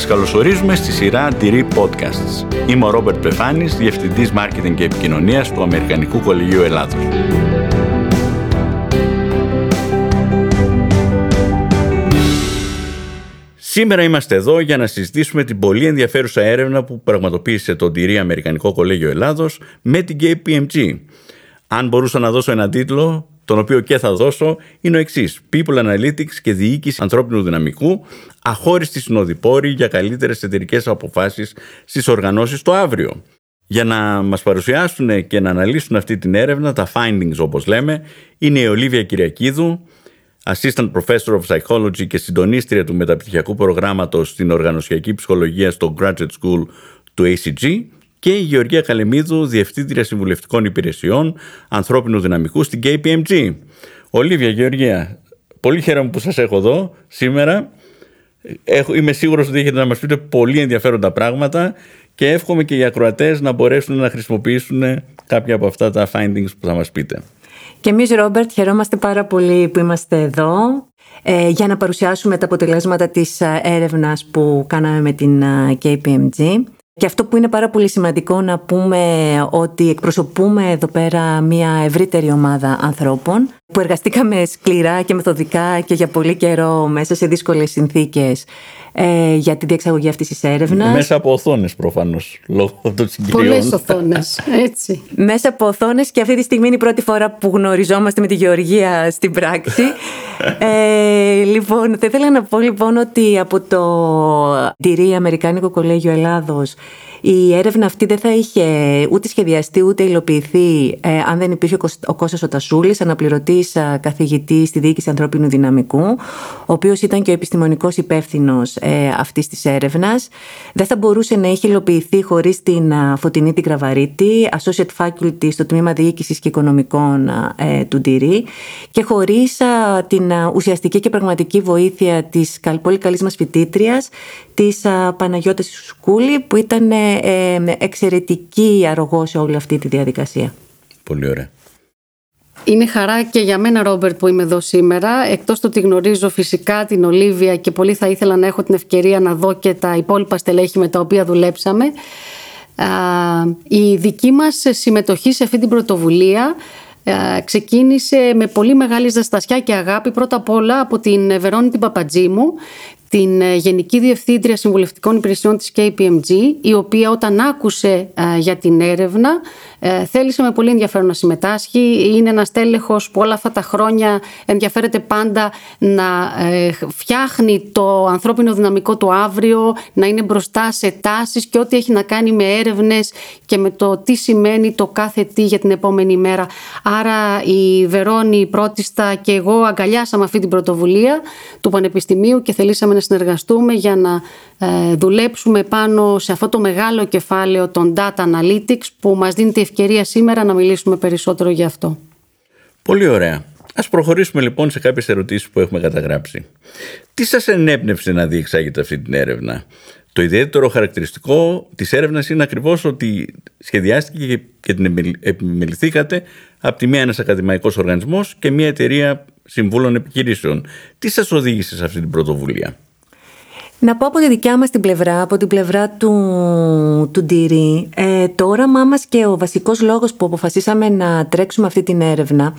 Σας καλωσορίζουμε στη σειρά Ντυρί Podcasts. Είμαι ο Ρόμπερτ Πεφάνης, Διευθυντής Μάρκετινγκ και Επικοινωνίας του Αμερικανικού Κολεγίου Ελλάδος. Σήμερα είμαστε εδώ για να συζητήσουμε την πολύ ενδιαφέρουσα έρευνα που πραγματοποίησε το Ντυρί Αμερικανικό Κολέγιο Ελλάδος με την KPMG. Αν μπορούσα να δώσω ένα τίτλο, τον οποίο και θα δώσω, είναι ο εξής. People Analytics και Διοίκηση Ανθρώπινου Δυναμικού, αχώριστη συνοδοιπόρη για καλύτερες εταιρικές αποφάσεις στις οργανώσεις το αύριο. Για να μας παρουσιάσουν και να αναλύσουν αυτή την έρευνα, τα findings όπως λέμε, είναι η Ολίβια Κυριακίδου, Assistant Professor of Psychology και συντονίστρια του μεταπτυχιακού προγράμματος στην οργανωσιακή ψυχολογία στο Graduate School του ACG και η Γεωργία Καλεμίδου, Διευθύντρια Συμβουλευτικών Υπηρεσιών Ανθρώπινου Δυναμικού στην KPMG. Ολίβια, Γεωργία, πολύ χαίρομαι που σας έχω εδώ σήμερα. Έχω, είμαι σίγουρος ότι έχετε να μας πείτε πολύ ενδιαφέροντα πράγματα και εύχομαι και οι ακροατές να μπορέσουν να χρησιμοποιήσουν κάποια από αυτά τα findings που θα μας πείτε. Και εμείς, Ρόμπερτ, χαιρόμαστε πάρα πολύ που είμαστε εδώ ε, για να παρουσιάσουμε τα αποτελέσματα της ε, έρευνας που κάναμε με την ε, KPMG. Και αυτό που είναι πάρα πολύ σημαντικό να πούμε ότι εκπροσωπούμε εδώ πέρα μια ευρύτερη ομάδα ανθρώπων που εργαστήκαμε σκληρά και μεθοδικά και για πολύ καιρό μέσα σε δύσκολες συνθήκες ε, για τη διεξαγωγή αυτής της έρευνας. Μέσα από οθόνες προφανώς, λόγω των συγκυριών. Πολλές οθόνες, έτσι. Μέσα από οθόνες και αυτή τη στιγμή είναι η πρώτη φορά που γνωριζόμαστε με τη Γεωργία στην πράξη. ε, λοιπόν, θα ήθελα να πω λοιπόν ότι από το Τυρί Αμερικάνικο Κολέγιο Ελλάδος η έρευνα αυτή δεν θα είχε ούτε σχεδιαστεί ούτε υλοποιηθεί ε, αν δεν υπήρχε ο Κώστας Οτασούλης, αναπληρωτής ε, καθηγητής στη διοίκηση ανθρώπινου δυναμικού, ο οποίος ήταν και ο επιστημονικός υπεύθυνος ε, αυτής της έρευνας. Δεν θα μπορούσε να είχε υλοποιηθεί χωρίς την ε, Φωτεινή την Κραβαρίτη, associate faculty στο τμήμα διοίκησης και οικονομικών ε, του Ντυρί και χωρίς την ουσιαστική και πραγματική βοήθεια της πολύ καλής μας φοιτήτριας, της Παναγιώτας Σκούλη, που ήταν ε, εξαιρετική αρρωγό σε όλη αυτή τη διαδικασία. Πολύ ωραία. Είναι χαρά και για μένα, Ρόμπερτ, που είμαι εδώ σήμερα. Εκτός το ότι γνωρίζω φυσικά την Ολίβια και πολύ θα ήθελα να έχω την ευκαιρία να δω και τα υπόλοιπα στελέχη με τα οποία δουλέψαμε. Η δική μας συμμετοχή σε αυτή την πρωτοβουλία ξεκίνησε με πολύ μεγάλη ζεστασιά και αγάπη πρώτα απ' όλα από την Βερόνη την Παπατζήμου την ε, Γενική Διευθύντρια Συμβουλευτικών Υπηρεσιών της KPMG, η οποία όταν άκουσε ε, για την έρευνα ε, θέλησε με πολύ ενδιαφέρον να συμμετάσχει. Είναι ένας τέλεχος που όλα αυτά τα χρόνια ενδιαφέρεται πάντα να φτιάχνει το ανθρώπινο δυναμικό του αύριο, να είναι μπροστά σε τάσεις και ό,τι έχει να κάνει με έρευνες και με το τι σημαίνει το κάθε τι για την επόμενη μέρα. Άρα η Βερόνη πρώτιστα και εγώ αγκαλιάσαμε αυτή την πρωτοβουλία του Πανεπιστημίου και θελήσαμε να συνεργαστούμε για να ε, δουλέψουμε πάνω σε αυτό το μεγάλο κεφάλαιο των data analytics που μας δίνει τη ευκαιρία σήμερα να μιλήσουμε περισσότερο γι' αυτό. Πολύ ωραία. Ας προχωρήσουμε λοιπόν σε κάποιες ερωτήσεις που έχουμε καταγράψει. Τι σας ενέπνευσε να διεξάγετε αυτή την έρευνα; Το ιδιαίτερο χαρακτηριστικό της έρευνας είναι ακριβώς ότι σχεδιάστηκε και την επιμεληθήκατε από τη μία ένας ακαδημαϊκός οργανισμός και μια εταιρεία συμβούλων επιχειρήσεων. Τι σας οδήγησε σε αυτή την πρωτοβουλία; Να πω από τη δικιά μας την πλευρά, από την πλευρά του, του Ντυρί, ε, το όραμά μας και ο βασικός λόγος που αποφασίσαμε να τρέξουμε αυτή την έρευνα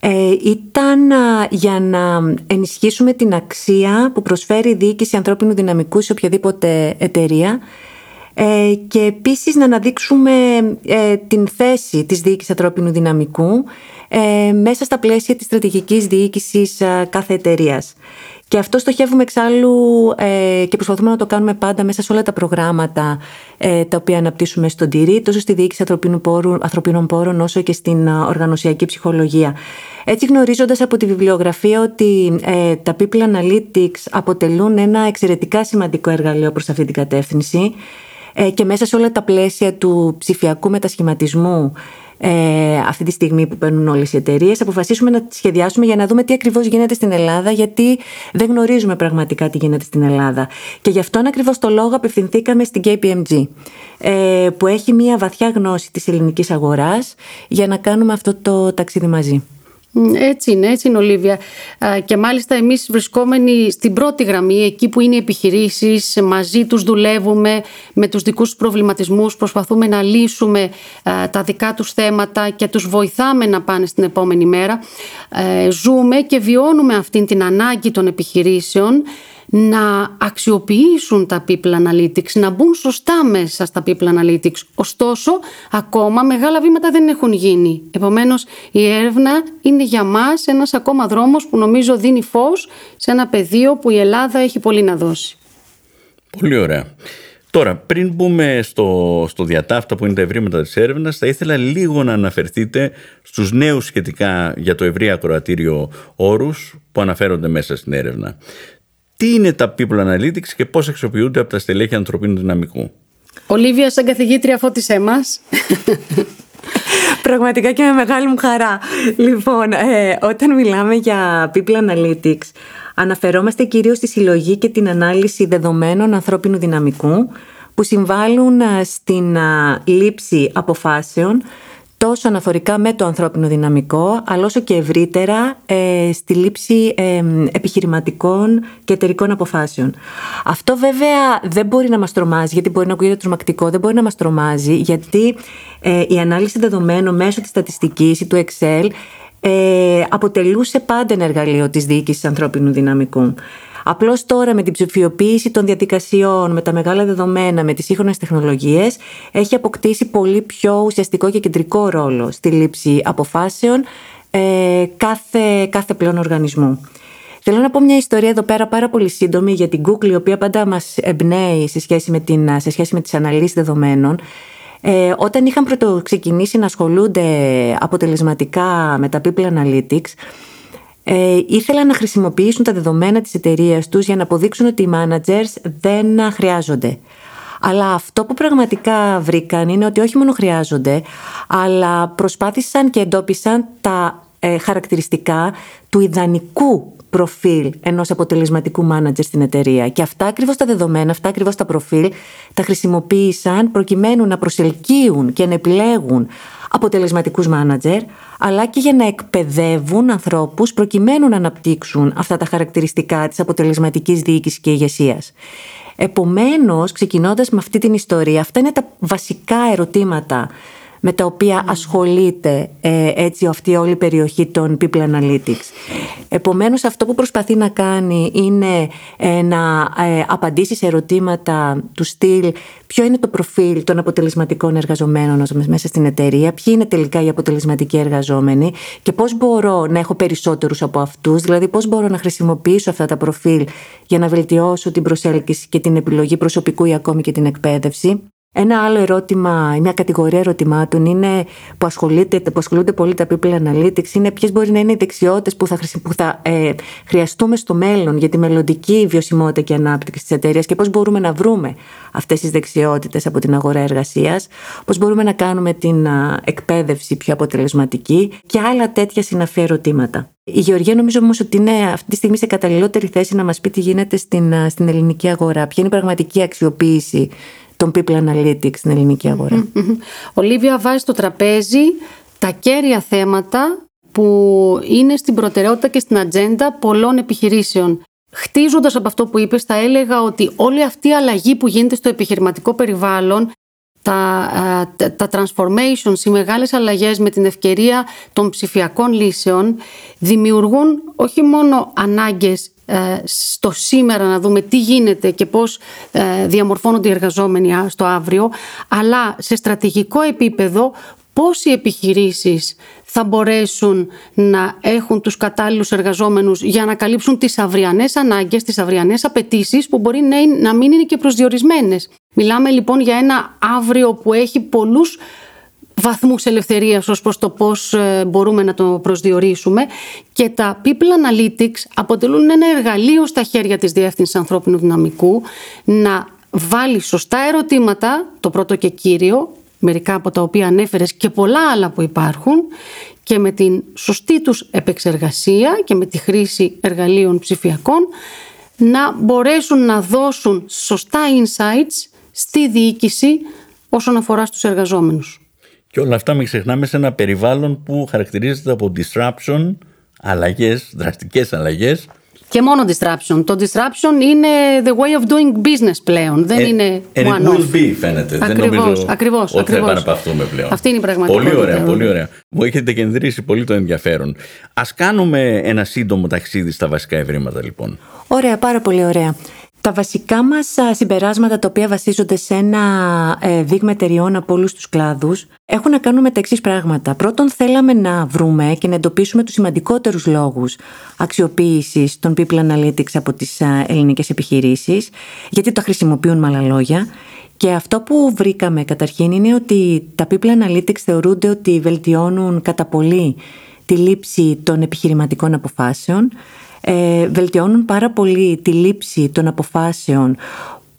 ε, ήταν για να ενισχύσουμε την αξία που προσφέρει η διοίκηση ανθρώπινου δυναμικού σε οποιαδήποτε εταιρεία ε, και επίσης να αναδείξουμε ε, την θέση της διοίκησης ανθρώπινου δυναμικού ε, μέσα στα πλαίσια της στρατηγικής διοίκησης κάθε εταιρείας. Και αυτό στοχεύουμε εξάλλου ε, και προσπαθούμε να το κάνουμε πάντα μέσα σε όλα τα προγράμματα ε, τα οποία αναπτύσσουμε στον ΤΥΡΙ, τόσο στη διοίκηση ανθρωπίνων πόρων όσο και στην ε, οργανωσιακή ψυχολογία. Έτσι γνωρίζοντας από τη βιβλιογραφία ότι ε, τα People Analytics αποτελούν ένα εξαιρετικά σημαντικό εργαλείο προς αυτή την κατεύθυνση ε, και μέσα σε όλα τα πλαίσια του ψηφιακού μετασχηματισμού ε, αυτή τη στιγμή που παίρνουν όλες οι εταιρείες, αποφασίσουμε να σχεδιάσουμε για να δούμε τι ακριβώς γίνεται στην Ελλάδα, γιατί δεν γνωρίζουμε πραγματικά τι γίνεται στην Ελλάδα. Και γι' αυτόν ακριβώς το λόγο απευθυνθήκαμε στην KPMG, ε, που έχει μια βαθιά γνώση της ελληνικής αγοράς, για να κάνουμε αυτό το ταξίδι μαζί. Έτσι είναι, έτσι είναι Ολίβια. Και μάλιστα εμείς βρισκόμενοι στην πρώτη γραμμή, εκεί που είναι οι επιχειρήσεις, μαζί τους δουλεύουμε με τους δικούς τους προβληματισμούς, προσπαθούμε να λύσουμε τα δικά τους θέματα και τους βοηθάμε να πάνε στην επόμενη μέρα. Ε, ζούμε και βιώνουμε αυτή την ανάγκη των επιχειρήσεων να αξιοποιήσουν τα People Analytics, να μπουν σωστά μέσα στα People Analytics. Ωστόσο, ακόμα μεγάλα βήματα δεν έχουν γίνει. Επομένως, η έρευνα είναι για μας ένας ακόμα δρόμος που νομίζω δίνει φως σε ένα πεδίο που η Ελλάδα έχει πολύ να δώσει. Πολύ ωραία. Τώρα, πριν μπούμε στο, στο διατάφτα που είναι τα ευρήματα της έρευνας, θα ήθελα λίγο να αναφερθείτε στους νέους σχετικά για το ευρύ ακροατήριο όρους που αναφέρονται μέσα στην έρευνα τι είναι τα People Analytics και πώς αξιοποιούνται από τα στελέχη ανθρωπίνου δυναμικού; Ολίβια, σαν καθηγήτρια, φώτισέ μας. Πραγματικά και με μεγάλη μου χαρά. Λοιπόν, ε, όταν μιλάμε για People Analytics, αναφερόμαστε κυρίως στη συλλογή και την ανάλυση δεδομένων ανθρώπινου δυναμικού που συμβάλλουν ε, στην ε, λήψη αποφάσεων τόσο αναφορικά με το ανθρώπινο δυναμικό, αλλά όσο και ευρύτερα ε, στη λήψη ε, επιχειρηματικών και εταιρικών αποφάσεων. Αυτό βέβαια δεν μπορεί να μας τρομάζει, γιατί μπορεί να ακούγεται τρομακτικό, δεν μπορεί να μας τρομάζει, γιατί ε, η ανάλυση δεδομένων μέσω της στατιστικής ή του Excel αποτελούσε πάντα ένα εργαλείο της διοίκησης ανθρώπινου δυναμικού. Απλώς τώρα με την ψηφιοποίηση των διαδικασιών, με τα μεγάλα δεδομένα, με τις σύγχρονες τεχνολογίες, έχει αποκτήσει πολύ πιο ουσιαστικό και κεντρικό ρόλο στη λήψη αποφάσεων ε, κάθε, κάθε πλέον οργανισμού. Θέλω να πω μια ιστορία εδώ πέρα πάρα πολύ σύντομη για την Google, η οποία πάντα μας εμπνέει σε σχέση με, την, σε σχέση με τις αναλύσεις δεδομένων. Ε, όταν είχαν πρωτο ξεκινήσει να ασχολούνται αποτελεσματικά με τα People Analytics, ε, ήθελαν να χρησιμοποιήσουν τα δεδομένα της εταιρείας τους για να αποδείξουν ότι οι managers δεν χρειάζονται. Αλλά αυτό που πραγματικά βρήκαν είναι ότι όχι μόνο χρειάζονται, αλλά προσπάθησαν και εντόπισαν τα ε, χαρακτηριστικά του ιδανικού προφίλ ενός αποτελεσματικού μάνατζερ στην εταιρεία. Και αυτά ακριβώς τα δεδομένα, αυτά ακριβώς τα προφίλ τα χρησιμοποίησαν προκειμένου να προσελκύουν και να επιλέγουν αποτελεσματικούς μάνατζερ, αλλά και για να εκπαιδεύουν ανθρώπους προκειμένου να αναπτύξουν αυτά τα χαρακτηριστικά της αποτελεσματικής διοίκησης και ηγεσίας. Επομένως, ξεκινώντας με αυτή την ιστορία, αυτά είναι τα βασικά ερωτήματα με τα οποία ασχολείται ε, έτσι αυτή όλη η περιοχή των People Analytics. Επομένως αυτό που προσπαθεί να κάνει είναι ε, να ε, απαντήσει σε ερωτήματα του στυλ ποιο είναι το προφίλ των αποτελεσματικών εργαζομένων μέσα στην εταιρεία, ποιοι είναι τελικά οι αποτελεσματικοί εργαζόμενοι και πώς μπορώ να έχω περισσότερους από αυτούς, δηλαδή πώς μπορώ να χρησιμοποιήσω αυτά τα προφίλ για να βελτιώσω την προσέλκυση και την επιλογή προσωπικού ή ακόμη και την εκπαίδευση. Ένα άλλο ερώτημα, μια κατηγορία ερωτημάτων είναι που, ασχολείται, που ασχολούνται πολύ τα people analytics είναι ποιες μπορεί να είναι οι δεξιότητες που θα, που θα ε, χρειαστούμε στο μέλλον για τη μελλοντική βιωσιμότητα και ανάπτυξη της εταιρείας και πώς μπορούμε να βρούμε αυτές τις δεξιότητες από την αγορά εργασίας, πώς μπορούμε να κάνουμε την εκπαίδευση πιο αποτελεσματική και άλλα τέτοια συναφή ερωτήματα. Η Γεωργία νομίζω όμως ότι είναι αυτή τη στιγμή σε καταλληλότερη θέση να μας πει τι γίνεται στην, στην ελληνική αγορά. Ποια είναι η πραγματική αξιοποίηση των People Analytics στην ελληνική Ολίβια βάζει στο τραπέζι τα κέρια θέματα που είναι στην προτεραιότητα και στην ατζέντα πολλών επιχειρήσεων. Χτίζοντας από αυτό που είπες, θα έλεγα ότι όλη αυτή η αλλαγή που γίνεται στο επιχειρηματικό περιβάλλον, τα, τα, τα transformations, οι μεγάλες αλλαγές με την ευκαιρία των ψηφιακών λύσεων, δημιουργούν όχι μόνο ανάγκες ε, στο σήμερα να δούμε τι γίνεται και πώς ε, διαμορφώνονται οι εργαζόμενοι στο αύριο, αλλά σε στρατηγικό επίπεδο πώς οι επιχειρήσεις θα μπορέσουν να έχουν τους κατάλληλους εργαζόμενους για να καλύψουν τις αυριανές ανάγκες, τις αυριανές απαιτήσεις που μπορεί να μην είναι και προσδιορισμένες. Μιλάμε λοιπόν για ένα αύριο που έχει πολλούς βαθμούς ελευθερίας ως προς το πώς ε, μπορούμε να το προσδιορίσουμε και τα People Analytics αποτελούν ένα εργαλείο στα χέρια της Διεύθυνσης Ανθρώπινου Δυναμικού να βάλει σωστά ερωτήματα, το πρώτο και κύριο, μερικά από τα οποία ανέφερες και πολλά άλλα που υπάρχουν και με την σωστή τους επεξεργασία και με τη χρήση εργαλείων ψηφιακών να μπορέσουν να δώσουν σωστά insights στη διοίκηση όσον αφορά στους εργαζόμενους. Και όλα αυτά μην ξεχνάμε σε ένα περιβάλλον που χαρακτηρίζεται από disruption, αλλαγές, δραστικές αλλαγές και μόνο disruption. Το disruption είναι the way of doing business πλέον. Δεν ε, είναι and one it will be φαίνεται. Ακριβώς, Δεν νομίζω ακριβώς, ότι ακριβώς. θα επαναπαυθούμε πλέον. Αυτή είναι η πραγματικότητα. Πολύ ωραία, πολύ ωραία. Μου έχετε κεντρήσει πολύ το ενδιαφέρον. Ας κάνουμε ένα σύντομο ταξίδι στα βασικά ευρήματα λοιπόν. Ωραία, πάρα πολύ ωραία. Τα βασικά μας συμπεράσματα τα οποία βασίζονται σε ένα ε, δείγμα εταιριών από όλους τους κλάδους έχουν να κάνουν με τα εξής πράγματα. Πρώτον θέλαμε να βρούμε και να εντοπίσουμε τους σημαντικότερους λόγους αξιοποίησης των People Analytics από τις ελληνικές επιχειρήσεις γιατί τα χρησιμοποιούν με άλλα λόγια και αυτό που βρήκαμε καταρχήν είναι ότι τα People Analytics θεωρούνται ότι βελτιώνουν κατά πολύ τη λήψη των επιχειρηματικών αποφάσεων ε, βελτιώνουν πάρα πολύ τη λήψη των αποφάσεων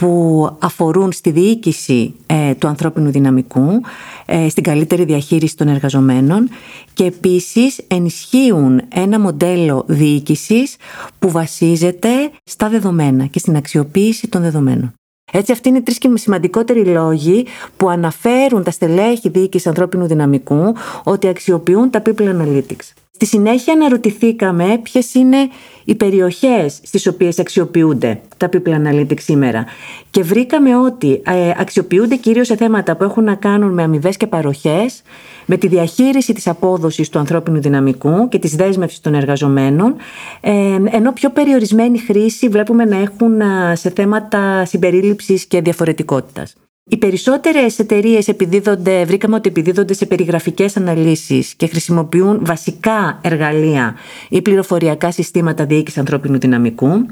που αφορούν στη διοίκηση ε, του ανθρώπινου δυναμικού, ε, στην καλύτερη διαχείριση των εργαζομένων και επίσης ενισχύουν ένα μοντέλο διοίκησης που βασίζεται στα δεδομένα και στην αξιοποίηση των δεδομένων. Έτσι, αυτοί είναι οι τρεις και σημαντικότεροι λόγοι που αναφέρουν τα στελέχη διοίκησης ανθρώπινου δυναμικού ότι αξιοποιούν τα people analytics. Στη συνέχεια αναρωτηθήκαμε ποιες είναι οι περιοχές στις οποίες αξιοποιούνται τα People Analytics σήμερα και βρήκαμε ότι ε, αξιοποιούνται κυρίως σε θέματα που έχουν να κάνουν με αμοιβές και παροχές, με τη διαχείριση της απόδοσης του ανθρώπινου δυναμικού και της δέσμευσης των εργαζομένων, ε, ενώ πιο περιορισμένη χρήση βλέπουμε να έχουν ε, σε θέματα συμπερίληψης και διαφορετικότητας. Οι περισσότερες εταιρείες επιδίδονται, βρήκαμε ότι επιδίδονται σε περιγραφικές αναλύσεις και χρησιμοποιούν βασικά εργαλεία ή πληροφοριακά συστήματα διοίκησης ανθρώπινου δυναμικού.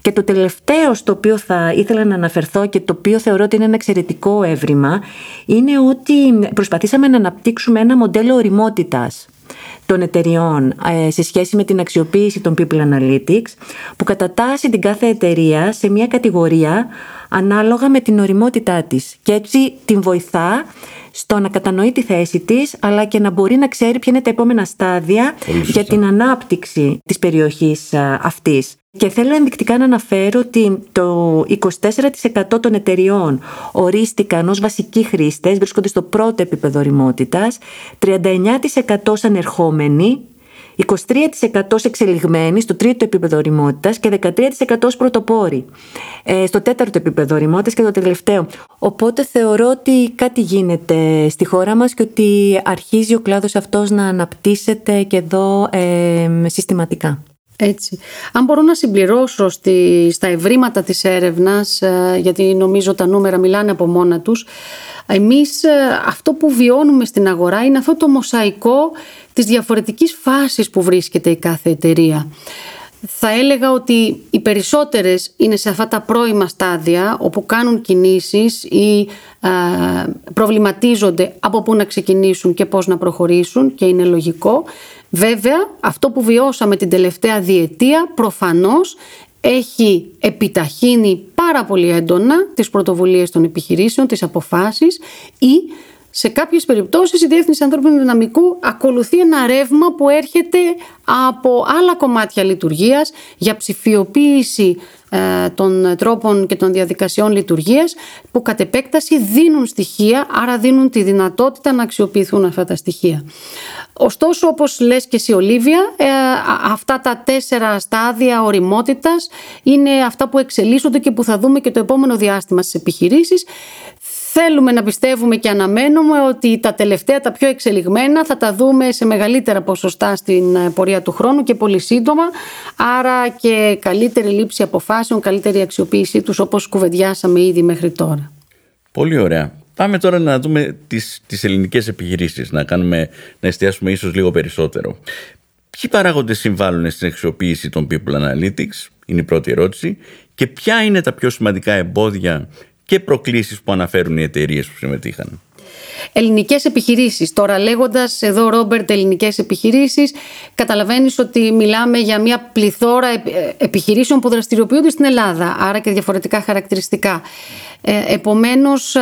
Και το τελευταίο στο οποίο θα ήθελα να αναφερθώ και το οποίο θεωρώ ότι είναι ένα εξαιρετικό έβριμα είναι ότι προσπαθήσαμε να αναπτύξουμε ένα μοντέλο οριμότητας των εταιριών ε, σε σχέση με την αξιοποίηση των People Analytics που κατατάσσει την κάθε εταιρεία σε μια κατηγορία ανάλογα με την οριμότητά της και έτσι την βοηθά στο να κατανοεί τη θέση της αλλά και να μπορεί να ξέρει ποια είναι τα επόμενα στάδια για την ανάπτυξη της περιοχής αυτής. Και θέλω ενδεικτικά να αναφέρω ότι το 24% των εταιριών ορίστηκαν ως βασικοί χρήστες, βρίσκονται στο πρώτο επίπεδο οριμότητας, 39% σαν ερχόμενοι 23% εξελιγμένοι στο τρίτο επίπεδο οριμότητα και 13% ως πρωτοπόροι ε, στο τέταρτο επίπεδο οριμότητα και το τελευταίο. Οπότε θεωρώ ότι κάτι γίνεται στη χώρα μας και ότι αρχίζει ο κλάδος αυτός να αναπτύσσεται και εδώ ε, συστηματικά. Έτσι. Αν μπορώ να συμπληρώσω στη, στα ευρήματα της έρευνας, ε, γιατί νομίζω τα νούμερα μιλάνε από μόνα τους, εμείς αυτό που βιώνουμε στην αγορά είναι αυτό το μοσαϊκό της διαφορετικής φάσης που βρίσκεται η κάθε εταιρεία. Θα έλεγα ότι οι περισσότερες είναι σε αυτά τα πρώιμα στάδια όπου κάνουν κινήσεις ή προβληματίζονται από πού να ξεκινήσουν και πώς να προχωρήσουν και είναι λογικό. Βέβαια αυτό που βιώσαμε την τελευταία διετία προφανώς έχει επιταχύνει πάρα πολύ έντονα τις πρωτοβουλίες των επιχειρήσεων, τις αποφάσεις ή σε κάποιες περιπτώσεις η Διεύθυνση Ανθρώπινου Δυναμικού ακολουθεί ένα ρεύμα που έρχεται από άλλα κομμάτια λειτουργίας για ψηφιοποίηση ε, των τρόπων και των διαδικασιών λειτουργίας που κατ' επέκταση δίνουν στοιχεία, άρα δίνουν τη δυνατότητα να αξιοποιηθούν αυτά τα στοιχεία. Ωστόσο, όπως λες και εσύ Ολίβια, ε, αυτά τα τέσσερα στάδια οριμότητας είναι αυτά που εξελίσσονται και που θα δούμε και το επόμενο διάστημα στις επιχειρήσεις. Θέλουμε να πιστεύουμε και αναμένουμε ότι τα τελευταία, τα πιο εξελιγμένα θα τα δούμε σε μεγαλύτερα ποσοστά στην ε, πορεία του χρόνου και πολύ σύντομα. Άρα και καλύτερη λήψη αποφάσεων, καλύτερη αξιοποίησή τους όπως κουβεντιάσαμε ήδη μέχρι τώρα. Πολύ ωραία. Πάμε τώρα να δούμε τις, τις ελληνικές επιχειρήσεις, να, κάνουμε, να εστιάσουμε ίσως λίγο περισσότερο. Ποιοι παράγοντες συμβάλλουν στην αξιοποίηση των People Analytics, είναι η πρώτη ερώτηση, και ποια είναι τα πιο σημαντικά εμπόδια και προκλήσεις που αναφέρουν οι εταιρείες που συμμετείχαν. Ελληνικές επιχειρήσεις. Τώρα λέγοντας εδώ Ρόμπερτ ελληνικές επιχειρήσεις καταλαβαίνεις ότι μιλάμε για μια πληθώρα επιχειρήσεων που δραστηριοποιούνται στην Ελλάδα άρα και διαφορετικά χαρακτηριστικά. Ε, επομένως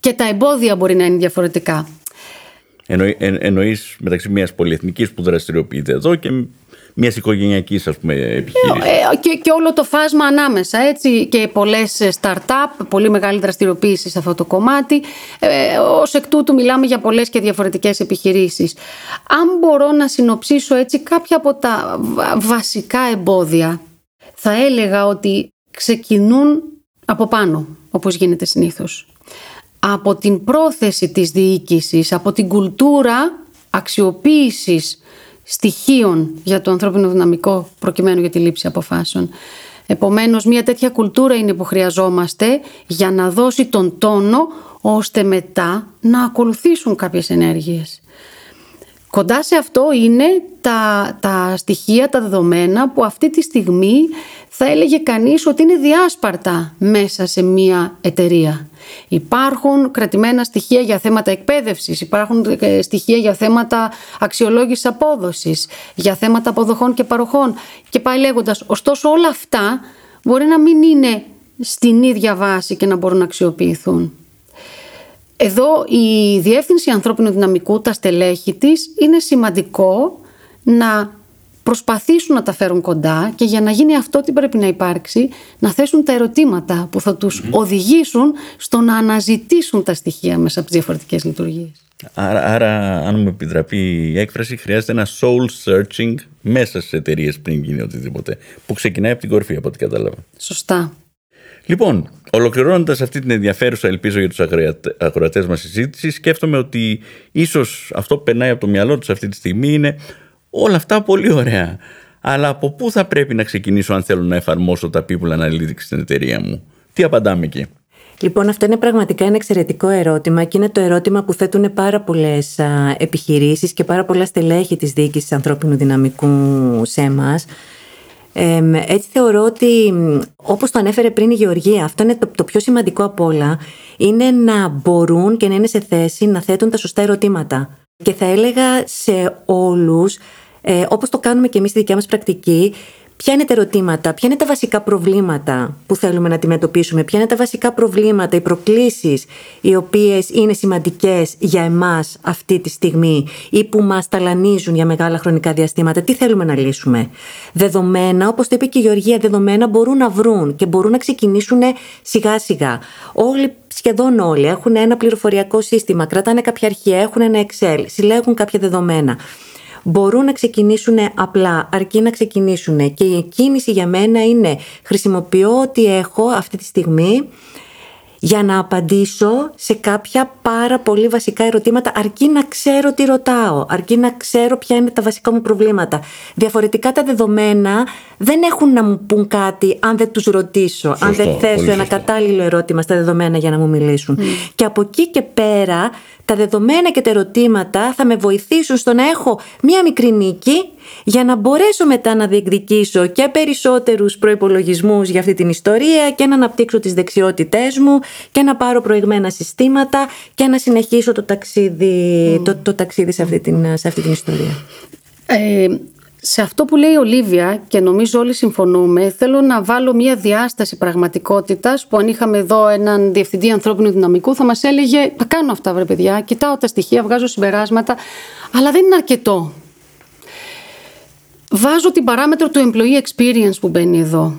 και τα εμπόδια μπορεί να είναι διαφορετικά. Εννοεί, εν, εννοείς μεταξύ μιας πολυεθνικής που δραστηριοποιείται εδώ και μιας οικογενειακής επιχείρησης. Ε, και, και όλο το φάσμα ανάμεσα, έτσι. Και πολλές startup, πολύ μεγάλη δραστηριοποίηση σε αυτό το κομμάτι. Ε, Ω εκ τούτου, μιλάμε για πολλές και διαφορετικές επιχειρήσεις. Αν μπορώ να συνοψίσω έτσι κάποια από τα βασικά εμπόδια, θα έλεγα ότι ξεκινούν από πάνω, όπως γίνεται συνήθως. Από την πρόθεση της διοίκησης, από την κουλτούρα αξιοποίησης στοιχείων για το ανθρώπινο δυναμικό προκειμένου για τη λήψη αποφάσεων. Επομένως, μια τέτοια κουλτούρα είναι που χρειαζόμαστε για να δώσει τον τόνο ώστε μετά να ακολουθήσουν κάποιες ενέργειες. Κοντά σε αυτό είναι τα, τα στοιχεία, τα δεδομένα που αυτή τη στιγμή θα έλεγε κανείς ότι είναι διάσπαρτα μέσα σε μία εταιρεία. Υπάρχουν κρατημένα στοιχεία για θέματα εκπαίδευσης, υπάρχουν ε, στοιχεία για θέματα αξιολόγησης απόδοσης, για θέματα αποδοχών και παροχών και πάει λέγοντας. Ωστόσο όλα αυτά μπορεί να μην είναι στην ίδια βάση και να μπορούν να αξιοποιηθούν. Εδώ η Διεύθυνση Ανθρώπινου Δυναμικού, τα στελέχη της, είναι σημαντικό να προσπαθήσουν να τα φέρουν κοντά και για να γίνει αυτό τι πρέπει να υπάρξει, να θέσουν τα ερωτήματα που θα τους οδηγήσουν στο να αναζητήσουν τα στοιχεία μέσα από τις διαφορετικές λειτουργίες. Άρα, άρα, αν μου επιτραπεί η έκφραση, χρειάζεται ένα soul searching μέσα στις εταιρείες πριν γίνει οτιδήποτε. Που ξεκινάει από την κορφή, από ό,τι κατάλαβα. Σωστά. Λοιπόν, ολοκληρώνοντας αυτή την ενδιαφέρουσα, ελπίζω για τους ακροατέ μας συζήτηση, σκέφτομαι ότι ίσως αυτό που περνάει από το μυαλό τους αυτή τη στιγμή είναι όλα αυτά πολύ ωραία. Αλλά από πού θα πρέπει να ξεκινήσω αν θέλω να εφαρμόσω τα people analytics στην εταιρεία μου; Τι απαντάμε εκεί; Λοιπόν, αυτό είναι πραγματικά ένα εξαιρετικό ερώτημα και είναι το ερώτημα που θέτουν πάρα πολλές επιχειρήσεις και πάρα πολλά στελέχη της διοίκησης ανθρώπινου δυναμικού σε εμάς. Ε, έτσι θεωρώ ότι όπως το ανέφερε πριν η Γεωργία αυτό είναι το, το πιο σημαντικό από όλα είναι να μπορούν και να είναι σε θέση να θέτουν τα σωστά ερωτήματα. Και θα έλεγα σε όλους ε, όπως το κάνουμε και εμείς στη δικιά μας πρακτική Ποια είναι τα ερωτήματα, ποια είναι τα βασικά προβλήματα που θέλουμε να αντιμετωπίσουμε, ποια είναι τα βασικά προβλήματα, οι προκλήσεις οι οποίες είναι σημαντικές για εμάς αυτή τη στιγμή ή που μας ταλανίζουν για μεγάλα χρονικά διαστήματα, τι θέλουμε να λύσουμε; Δεδομένα, όπως το είπε και η Γεωργία, δεδομένα μπορούν να βρουν και μπορούν να ξεκινήσουν σιγά σιγά. Όλοι σχεδόν όλοι έχουν ένα πληροφοριακό σύστημα, κρατάνε κάποια αρχεία, έχουν ένα Excel, συλλέγουν κάποια δεδομένα μπορούν να ξεκινήσουν απλά, αρκεί να ξεκινήσουν. Και η κίνηση για μένα είναι χρησιμοποιώ ό,τι έχω αυτή τη στιγμή για να απαντήσω σε κάποια πάρα πολύ βασικά ερωτήματα αρκεί να ξέρω τι ρωτάω, αρκεί να ξέρω ποια είναι τα βασικά μου προβλήματα. Διαφορετικά τα δεδομένα δεν έχουν να μου πούν κάτι αν δεν τους ρωτήσω, αν δεν θέσω ένα κατάλληλο ερώτημα στα δεδομένα για να μου μιλήσουν. Και από εκεί και πέρα τα δεδομένα και τα ερωτήματα θα με βοηθήσουν στο να έχω μία μικρή νίκη για να μπορέσω μετά να διεκδικήσω και περισσότερους προϋπολογισμούς για αυτή την ιστορία και να αναπτύξω τις δεξιότητές μου και να πάρω προηγμένα συστήματα και να συνεχίσω το ταξίδι, το, το ταξίδι σε, αυτή την, σε αυτή την ιστορία. Ε, σε αυτό που λέει η Ολίβια και νομίζω όλοι συμφωνούμε, θέλω να βάλω μια διάσταση πραγματικότητας που αν είχαμε εδώ έναν διευθυντή ανθρώπινου δυναμικού θα μας έλεγε θα κάνω αυτά βρε παιδιά, κοιτάω τα στοιχεία, βγάζω συμπεράσματα, αλλά δεν είναι αρκετό. Βάζω την παράμετρο του employee experience που μπαίνει εδώ.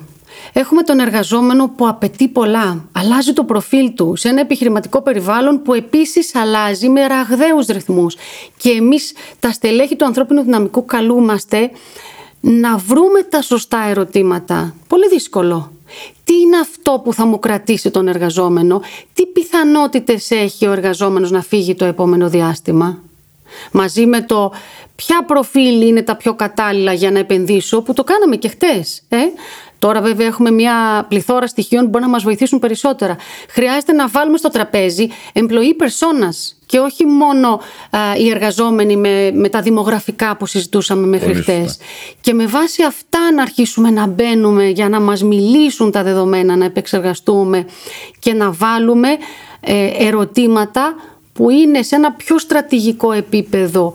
Έχουμε τον εργαζόμενο που απαιτεί πολλά, αλλάζει το προφίλ του σε ένα επιχειρηματικό περιβάλλον που επίσης αλλάζει με ραγδαίους ρυθμούς. Και εμείς τα στελέχη του ανθρώπινου δυναμικού καλούμαστε να βρούμε τα σωστά ερωτήματα. Πολύ δύσκολο. Τι είναι αυτό που θα μου κρατήσει τον εργαζόμενο, τι πιθανότητες έχει ο εργαζόμενος να φύγει το επόμενο διάστημα; Μαζί με το ποια προφίλ είναι τα πιο κατάλληλα για να επενδύσω, που το κάναμε και χτες. Ε; Τώρα, βέβαια, έχουμε μια πληθώρα στοιχείων που μπορούν να μας βοηθήσουν περισσότερα. Χρειάζεται να βάλουμε στο τραπέζι employee personas και όχι μόνο οι εργαζόμενοι με, με τα δημογραφικά που συζητούσαμε μέχρι χτες. Και με βάση αυτά να αρχίσουμε να μπαίνουμε για να μας μιλήσουν τα δεδομένα, να επεξεργαστούμε και να βάλουμε ε, ερωτήματα που είναι σε ένα πιο στρατηγικό επίπεδο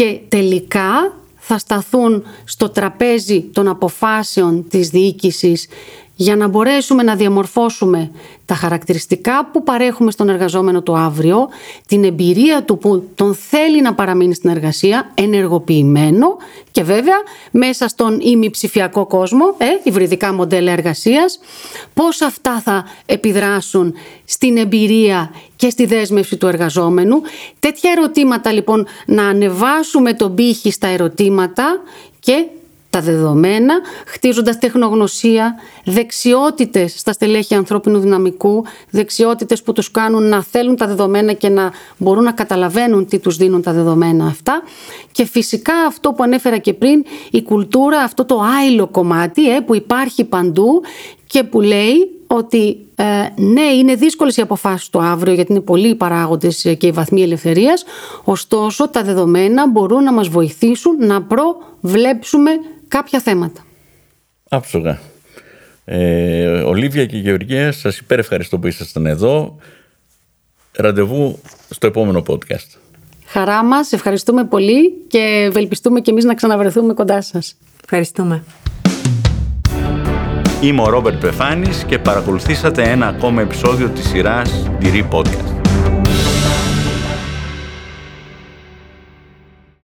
και τελικά θα σταθούν στο τραπέζι των αποφάσεων της διοίκησης για να μπορέσουμε να διαμορφώσουμε τα χαρακτηριστικά που παρέχουμε στον εργαζόμενο του αύριο, την εμπειρία του που τον θέλει να παραμείνει στην εργασία, ενεργοποιημένο και βέβαια μέσα στον ημιψηφιακό κόσμο, ε, υβριδικά μοντέλα εργασίας, πώς αυτά θα επιδράσουν στην εμπειρία και στη δέσμευση του εργαζόμενου. Τέτοια ερωτήματα λοιπόν να ανεβάσουμε τον πύχη στα ερωτήματα και τα δεδομένα, χτίζοντας τεχνογνωσία, δεξιότητες στα στελέχη ανθρώπινου δυναμικού, δεξιότητες που τους κάνουν να θέλουν τα δεδομένα και να μπορούν να καταλαβαίνουν τι τους δίνουν τα δεδομένα αυτά. Και φυσικά αυτό που ανέφερα και πριν, η κουλτούρα, αυτό το άειλο κομμάτι ε, που υπάρχει παντού και που λέει ότι ε, ναι, είναι δύσκολες οι αποφάσεις του αύριο γιατί είναι πολλοί οι παράγοντες και οι βαθμοί ελευθερίας, ωστόσο τα δεδομένα μπορούν να μας βοηθήσουν να προβλέψουμε κάποια θέματα. Άψογα. Ε, Ολίβια και Γεωργία, σας υπέρ ευχαριστώ που ήσασταν εδώ. Ραντεβού στο επόμενο podcast. Χαρά μας, ευχαριστούμε πολύ και ευελπιστούμε και εμείς να ξαναβρεθούμε κοντά σας. Ευχαριστούμε. Είμαι ο Ρόμπερτ Πεφάνης και παρακολουθήσατε ένα ακόμα επεισόδιο της σειράς Τυρί Podcast.